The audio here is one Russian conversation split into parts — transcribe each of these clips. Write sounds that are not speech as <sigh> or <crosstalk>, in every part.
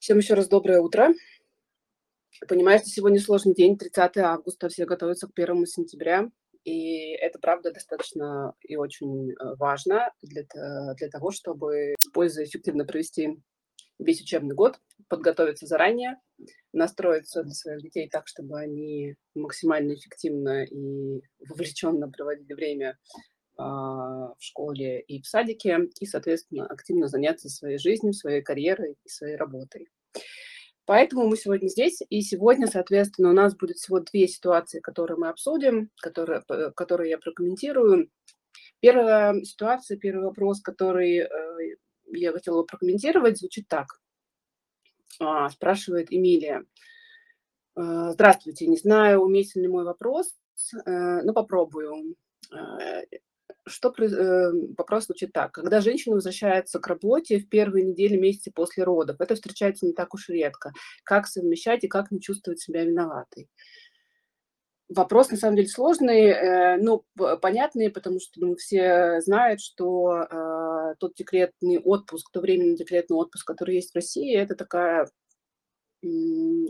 Всем еще раз доброе утро. Понимаю, что сегодня сложный день, 30 августа, все готовятся к 1 сентября, и это, правда, достаточно и очень э, важно для, для того, чтобы, пользуясь эффективно провести весь учебный год, подготовиться заранее, настроиться для своих детей так, чтобы они максимально эффективно и вовлеченно проводили время в школе и в садике, и, соответственно, активно заняться своей жизнью, своей карьерой и своей работой. Поэтому мы сегодня здесь, и сегодня, соответственно, у нас будет всего две ситуации, которые мы обсудим, которые, которые я прокомментирую. Первая ситуация, первый вопрос, который э, я хотела бы прокомментировать, звучит так. А, спрашивает Эмилия. «Э, здравствуйте, не знаю, уместен ли мой вопрос, э, но попробую что э, вопрос звучит так. Когда женщина возвращается к работе в первые недели, месяцы после родов, это встречается не так уж редко. Как совмещать и как не чувствовать себя виноватой? Вопрос на самом деле сложный, э, но понятный, потому что ну, все знают, что э, тот декретный отпуск, то временный декретный отпуск, который есть в России, это такая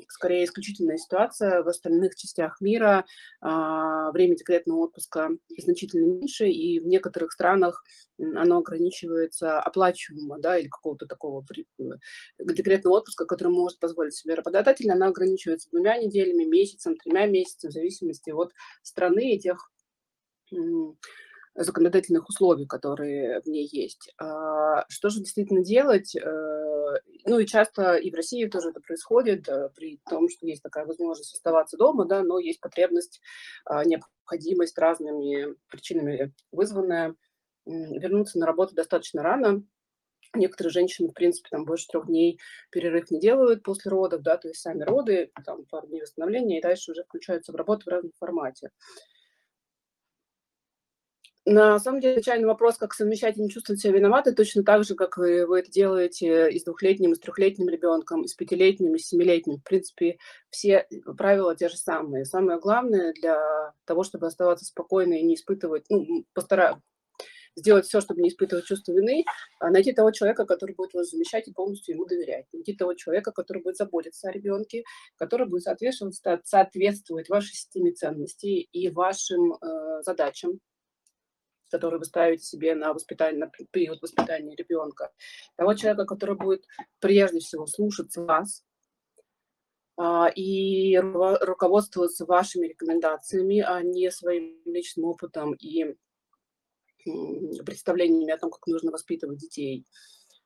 скорее исключительная ситуация. В остальных частях мира а, время декретного отпуска значительно меньше, и в некоторых странах оно ограничивается оплачиваемо, да, или какого-то такого э, декретного отпуска, который может позволить себе работодатель, она ограничивается двумя неделями, месяцем, тремя месяцами, в зависимости от страны и тех законодательных условий, которые в ней есть. А, что же действительно делать? Э, ну и часто и в России тоже это происходит, э, при том, что есть такая возможность оставаться дома, да, но есть потребность, а, необходимость разными причинами вызванная вернуться на работу достаточно рано, Некоторые женщины, в принципе, там больше трех дней перерыв не делают после родов, да, то есть сами роды, там пару дней восстановления, и дальше уже включаются в работу в разном формате. На самом деле, начальный вопрос, как совмещать и не чувствовать себя виноватой, точно так же, как вы это делаете и с двухлетним, и с трехлетним ребенком, и с пятилетним, и с семилетним. В принципе, все правила те же самые. Самое главное для того, чтобы оставаться спокойной и не испытывать, ну, постараюсь сделать все, чтобы не испытывать чувство вины, а найти того человека, который будет вас замещать и полностью ему доверять. Найти того человека, который будет заботиться о ребенке, который будет соответствовать, соответствовать вашей системе ценностей и вашим э, задачам который вы ставите себе на, воспитание, на период воспитания ребенка. Того человека, который будет прежде всего слушаться вас а, и руководствоваться вашими рекомендациями, а не своим личным опытом и представлениями о том, как нужно воспитывать детей.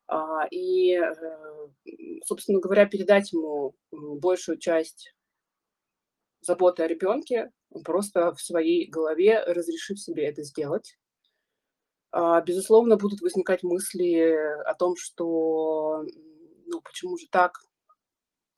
А, и, э, собственно говоря, передать ему большую часть заботы о ребенке, просто в своей голове разрешив себе это сделать, безусловно, будут возникать мысли о том, что ну, почему же так, а,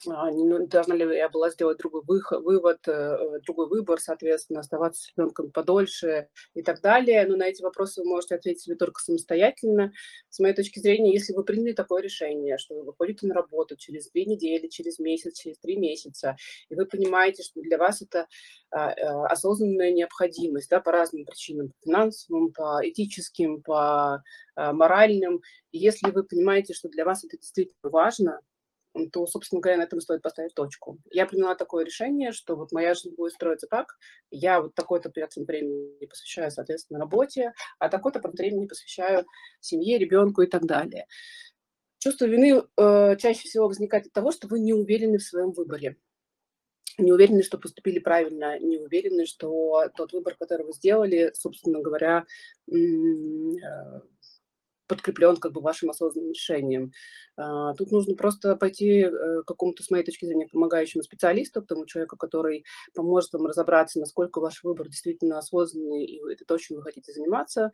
должна ли я была сделать другой вывод, э, другой выбор, соответственно, оставаться с ребенком подольше и так далее. Но на эти вопросы вы можете ответить себе только самостоятельно. С моей точки зрения, если вы приняли такое решение, что вы выходите на работу через две недели, через месяц, через три месяца, и вы понимаете, что для вас это а, э, осознанная необходимость да, по разным причинам, по финансовым, по этическим, по а, моральным. И если вы понимаете, что для вас это действительно важно, то, собственно говоря, на этом стоит поставить точку. Я приняла такое решение, что вот моя жизнь будет строиться так, я вот такой-то процент времени посвящаю, соответственно, работе, а такой-то процент времени посвящаю семье, ребенку и так далее. Чувство вины э, чаще всего возникает от того, что вы не уверены в своем выборе. Не уверены, что поступили правильно, не уверены, что тот выбор, который вы сделали, собственно говоря, э, подкреплен как бы вашим осознанным решением. А, тут нужно просто пойти э, к какому-то, с моей точки зрения, помогающему специалисту, к тому человеку, который поможет вам разобраться, насколько ваш выбор действительно осознанный, и это то, чем вы хотите заниматься,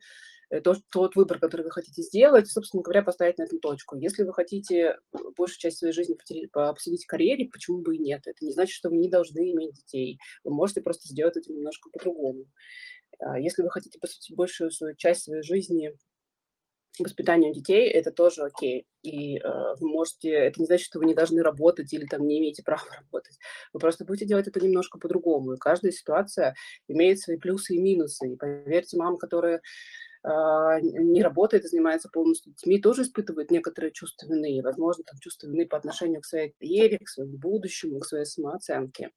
э, то, тот выбор, который вы хотите сделать, собственно говоря, поставить на эту точку. Если вы хотите большую часть своей жизни посвятить карьере, почему бы и нет? Это не значит, что вы не должны иметь детей. Вы можете просто сделать это немножко по-другому. А если вы хотите посвятить большую часть своей жизни воспитанию детей, это тоже окей. И э, вы можете, это не значит, что вы не должны работать или там не имеете права <laughs> работать. Вы просто будете делать это немножко по-другому. И каждая ситуация имеет свои плюсы и минусы. И поверьте, мама, которая а, не работает и занимается полностью детьми, тоже испытывает некоторые чувства вины, возможно, там чувство вины по отношению к своей карьере, к своему будущему, к своей самооценке.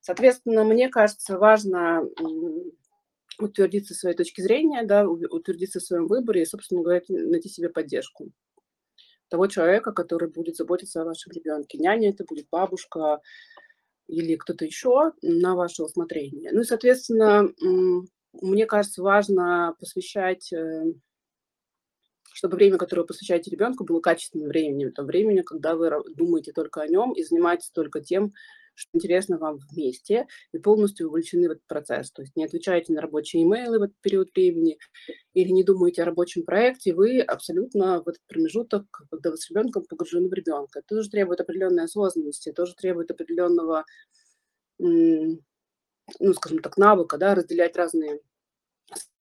Соответственно, мне кажется, важно утвердиться в своей точке зрения, да, утвердиться в своем выборе и, собственно говоря, найти себе поддержку того человека, который будет заботиться о вашем ребенке. Няня это будет бабушка или кто-то еще на ваше усмотрение. Ну и, соответственно, мне кажется, важно посвящать, э, чтобы время, которое вы посвящаете ребенку, было качественным временем. Это времени, когда вы думаете только о нем и занимаетесь только тем, что интересно вам вместе, и полностью вовлечены в этот процесс. То есть не отвечаете на рабочие имейлы в этот период времени или не думаете о рабочем проекте, вы абсолютно в этот промежуток, когда вы с ребенком погружены в ребенка. Это тоже требует определенной осознанности, тоже требует определенного, ну, скажем так, навыка, да, разделять разные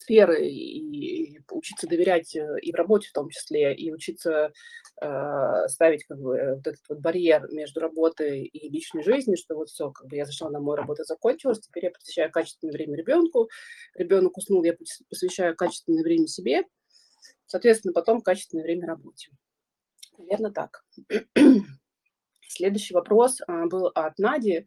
сферы и, учиться доверять э, и в работе в том числе, и учиться э, ставить как бы вот этот вот барьер между работой и личной жизнью, что вот все, как бы я зашла на мою работу, закончилась, теперь я посвящаю качественное время ребенку, ребенок уснул, я посвящаю качественное время себе, соответственно, потом качественное время работе. Наверное, так. Следующий вопрос а, был от Нади.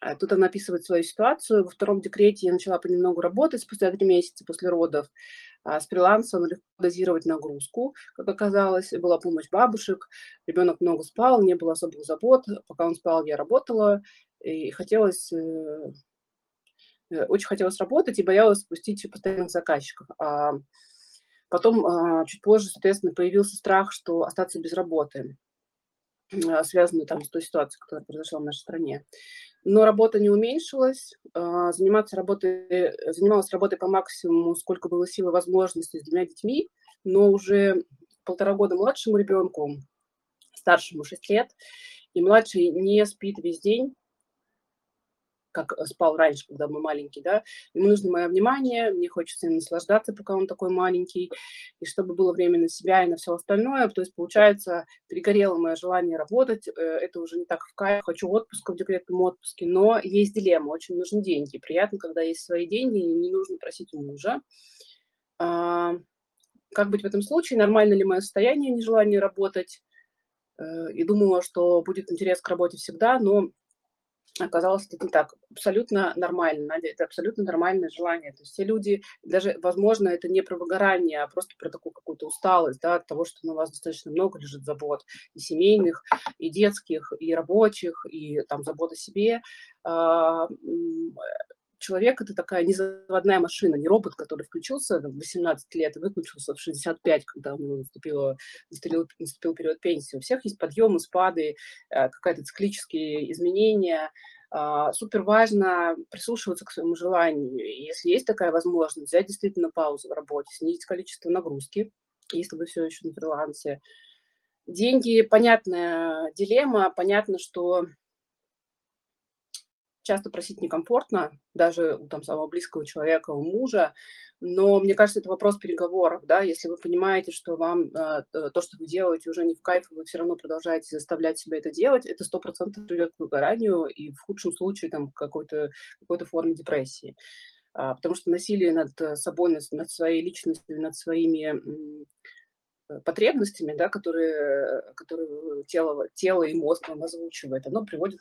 Э, тут она описывает свою ситуацию. Во втором декрете я начала понемногу работать спустя три месяца после родов. А с фрилансом легко дозировать нагрузку, как оказалось. Была помощь бабушек, ребенок много спал, не было особых забот. Пока он спал, я работала. И хотелось э, э, очень хотелось работать и боялась спустить постоянных заказчиков. А потом, а, чуть позже, соответственно, появился страх, что остаться без работы, связанный там с той ситуацией, которая произошла в нашей стране но работа не уменьшилась. А, заниматься работой, занималась работой по максимуму, сколько было сил и возможностей с двумя детьми, но уже полтора года младшему ребенку, старшему 6 лет, и младший не спит весь день, как э, спал раньше, когда мы маленький, да, ему нужно мое внимание, мне хочется им наслаждаться, пока он такой маленький, и чтобы было время на себя и на все остальное, то есть, получается, перегорело мое желание работать, э, это уже не так в кайф, хочу отпуска в декретном отпуске, но есть дилемма, очень нужны деньги, приятно, когда есть свои деньги, и не нужно просить у мужа. А, как быть в этом случае, нормально ли мое состояние, нежелание работать, э, и думала, что будет интерес к работе всегда, но оказалось это не так. Абсолютно нормально, Надя, это абсолютно нормальное желание. То есть все люди, даже, возможно, это не про выгорание, а просто про такую какую-то усталость, да, от того, что на вас достаточно много лежит забот, и семейных, и детских, и рабочих, и там забот о себе. Человек это такая незаводная машина, не робот, который включился в 18 лет и выключился в 65, когда у наступило, наступил, наступил период пенсии. У всех есть подъемы, спады, э, какие-то циклические изменения. А, супер важно прислушиваться к своему желанию. Если есть такая возможность, взять действительно паузу в работе, снизить количество нагрузки, если вы все еще на фрилансе. Деньги, понятная дилемма, понятно, что часто просить некомфортно, даже у там, самого близкого человека, у мужа, но мне кажется, это вопрос переговоров, да, если вы понимаете, что вам э, то, что вы делаете, уже не в кайф, вы все равно продолжаете заставлять себя это делать, это сто процентов приведет к выгоранию и в худшем случае там какой-то какой форме депрессии. А, потому что насилие над собой, над, над своей личностью, над своими потребностями, да, которые, которые тело, тело и мозг вам озвучивает, оно приводит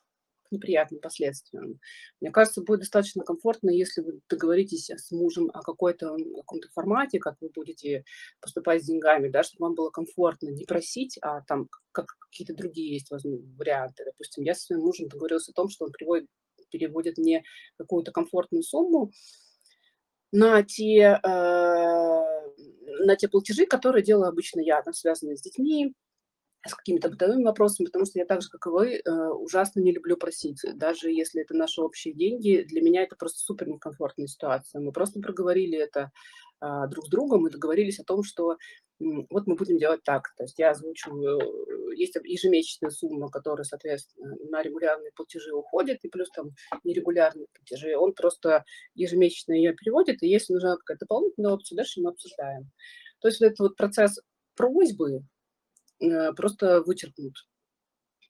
неприятным последствиям. Мне кажется, будет достаточно комфортно, если вы договоритесь с мужем о какой-то каком-то формате, как вы будете поступать с деньгами, да, чтобы вам было комфортно не просить, а там как какие-то другие есть возможно, варианты. Допустим, я со своим мужем договорилась о том, что он приводит, переводит мне какую-то комфортную сумму на те, э, на те платежи, которые делаю обычно я, там, связанные с детьми, с какими-то бытовыми вопросами, потому что я так же, как и вы, э, ужасно не люблю просить. Даже если это наши общие деньги, для меня это просто супер некомфортная ситуация. Мы просто проговорили это а, друг с другом и договорились о том, что вот мы будем делать так. То есть я озвучиваю, э, есть ежемесячная сумма, которая, соответственно, на регулярные платежи уходит, и плюс там нерегулярные платежи. Он просто ежемесячно ее переводит, и если нужна какая-то дополнительная опция, дальше мы обсуждаем. То есть вот этот вот процесс просьбы, просто вычеркнут.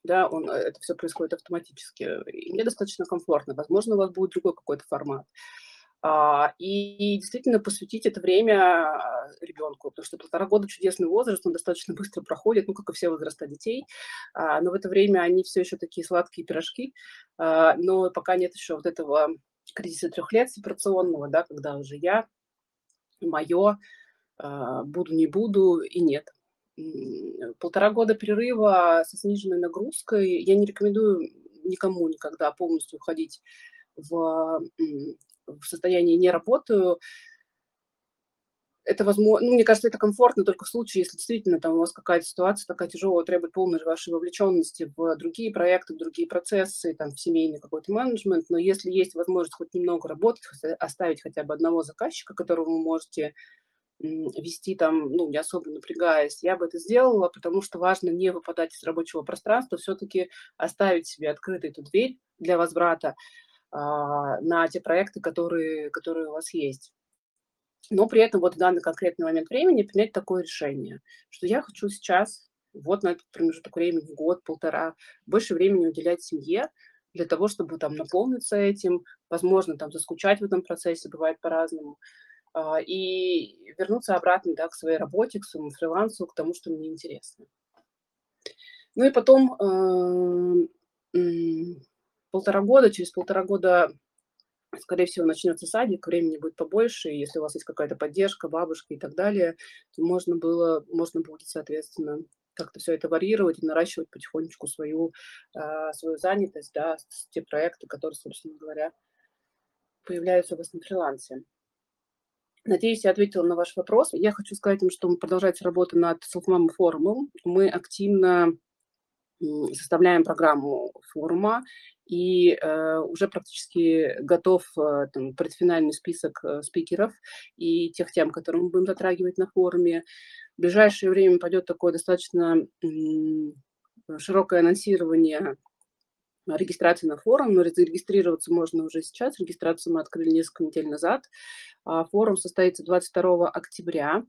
Да, он, э, это все происходит автоматически. И мне достаточно комфортно. Возможно, у вас будет другой какой-то формат. а, и действительно посвятить это время ребенку, потому что полтора года чудесный возраст, он достаточно быстро проходит, ну, как и все возраста детей, а, но в это время они все еще такие сладкие пирожки, а, но пока нет еще вот этого кризиса трех лет сепарационного, да, когда уже я, мое, буду, не буду и нет. Полтора года перерыва со сниженной нагрузкой. Я не рекомендую никому никогда полностью уходить в в состоянии не работаю, это возможно, ну, мне кажется, это комфортно только в случае, если действительно там у вас какая-то ситуация такая тяжелая, требует полной вашей вовлеченности в другие проекты, в другие процессы, там, в семейный какой-то менеджмент, но если есть возможность хоть немного работать, оставить хотя бы одного заказчика, которого вы можете вести там, ну, не особо напрягаясь, я бы это сделала, потому что важно не выпадать из рабочего пространства, все-таки оставить себе открытой эту дверь для возврата, а, на те проекты, которые, которые у вас есть. Но при этом вот в данный конкретный момент времени принять такое решение, что я хочу сейчас, вот на этот промежуток времени, год, полтора, больше времени уделять семье, для того, чтобы там наполниться этим, возможно, там заскучать в этом процессе, бывает по-разному, и вернуться обратно да, к своей работе, к своему фрилансу, к тому, что мне интересно. Ну и потом полтора года, через полтора года, скорее всего, начнется садик, времени будет побольше, и если у вас есть какая-то поддержка, бабушка и так далее, то можно, было, можно будет, соответственно, как-то все это варьировать и наращивать потихонечку свою, э, свою занятость, да, те проекты, которые, собственно говоря, появляются у вас на фрилансе. Надеюсь, я ответила на ваш вопрос. Я хочу сказать вам, что мы продолжаете работу над Self-Mom форумом. Мы активно составляем программу форума, и э, уже практически готов э, там, предфинальный список э, спикеров и тех тем, которые мы будем затрагивать на форуме. В ближайшее время пойдет такое достаточно э, широкое анонсирование регистрации на форум, но зарегистрироваться можно уже сейчас. Регистрацию мы открыли несколько недель назад. А форум состоится 22 октября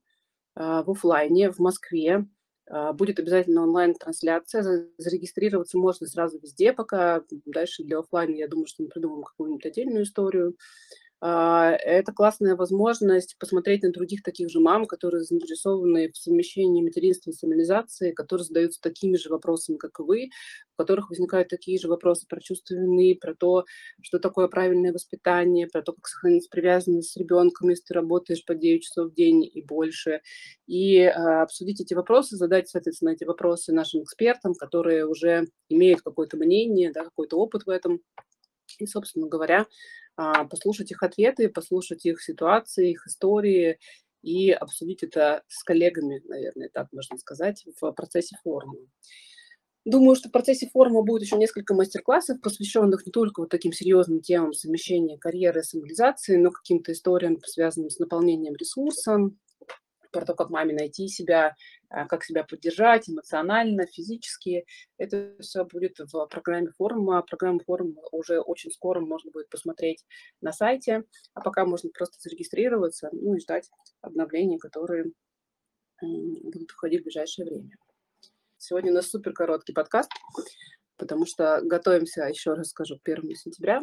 э, в офлайне в Москве. А, будет обязательно онлайн-трансляция. Зарегистрироваться можно сразу везде пока. Дальше для офлайна, я думаю, что мы придумаем какую-нибудь отдельную историю. А, это классная возможность посмотреть на других таких же мам, которые заинтересованы в совмещении материнства и самолизации, которые задаются такими же вопросами, как и вы, у которых возникают такие же вопросы про чувство вины, про то, что такое правильное воспитание, про то, как сохранить привязанность с ребенком, если ты работаешь по 9 часов в день и больше. И а, обсудить эти вопросы, задать, соответственно, эти вопросы нашим экспертам, которые уже имеют какое-то мнение, да, какой-то опыт в этом. И, собственно говоря, а, послушать их ответы, послушать их ситуации, их истории и обсудить это с коллегами, наверное, так можно сказать, в процессе форума. Думаю, что в процессе форума будет еще несколько мастер-классов, посвященных не только вот таким серьезным темам совмещения карьеры и самолизации, но каким-то историям, связанным с наполнением ресурсом, про то, как маме найти себя, как себя поддержать эмоционально, физически. Это все будет в программе форума. Программу форума уже очень скоро можно будет посмотреть на сайте, а пока можно просто зарегистрироваться ну, и ждать обновлений, которые будут выходить в ближайшее время. Сегодня у нас супер короткий подкаст, потому что готовимся, еще раз скажу, к 1 сентября.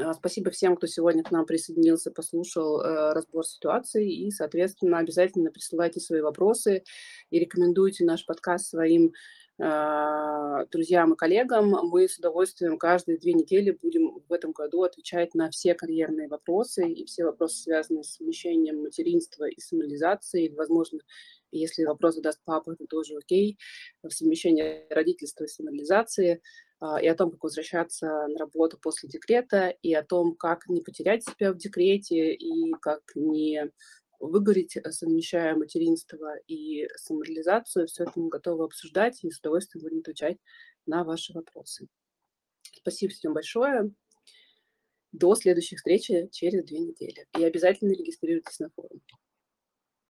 А, спасибо всем, кто сегодня к нам присоединился, послушал э, разбор ситуации и, соответственно, обязательно присылайте свои вопросы и рекомендуйте наш подкаст своим э, друзьям и коллегам. Мы с удовольствием каждые две недели будем в этом году отвечать на все карьерные вопросы и все вопросы, связанные с совмещением материнства и самолизации. Возможно, если вопрос задаст папа, это тоже окей. В совмещении родительства и а, и о том, как возвращаться на работу после декрета, и о том, как не потерять себя в декрете, и как не выгореть, э, совмещая материнство и самореализацию. Все это мы готовы обсуждать и с удовольствием будем отвечать на ваши вопросы. Спасибо всем большое. До следующей встречи через две недели. И обязательно регистрируйтесь на форум.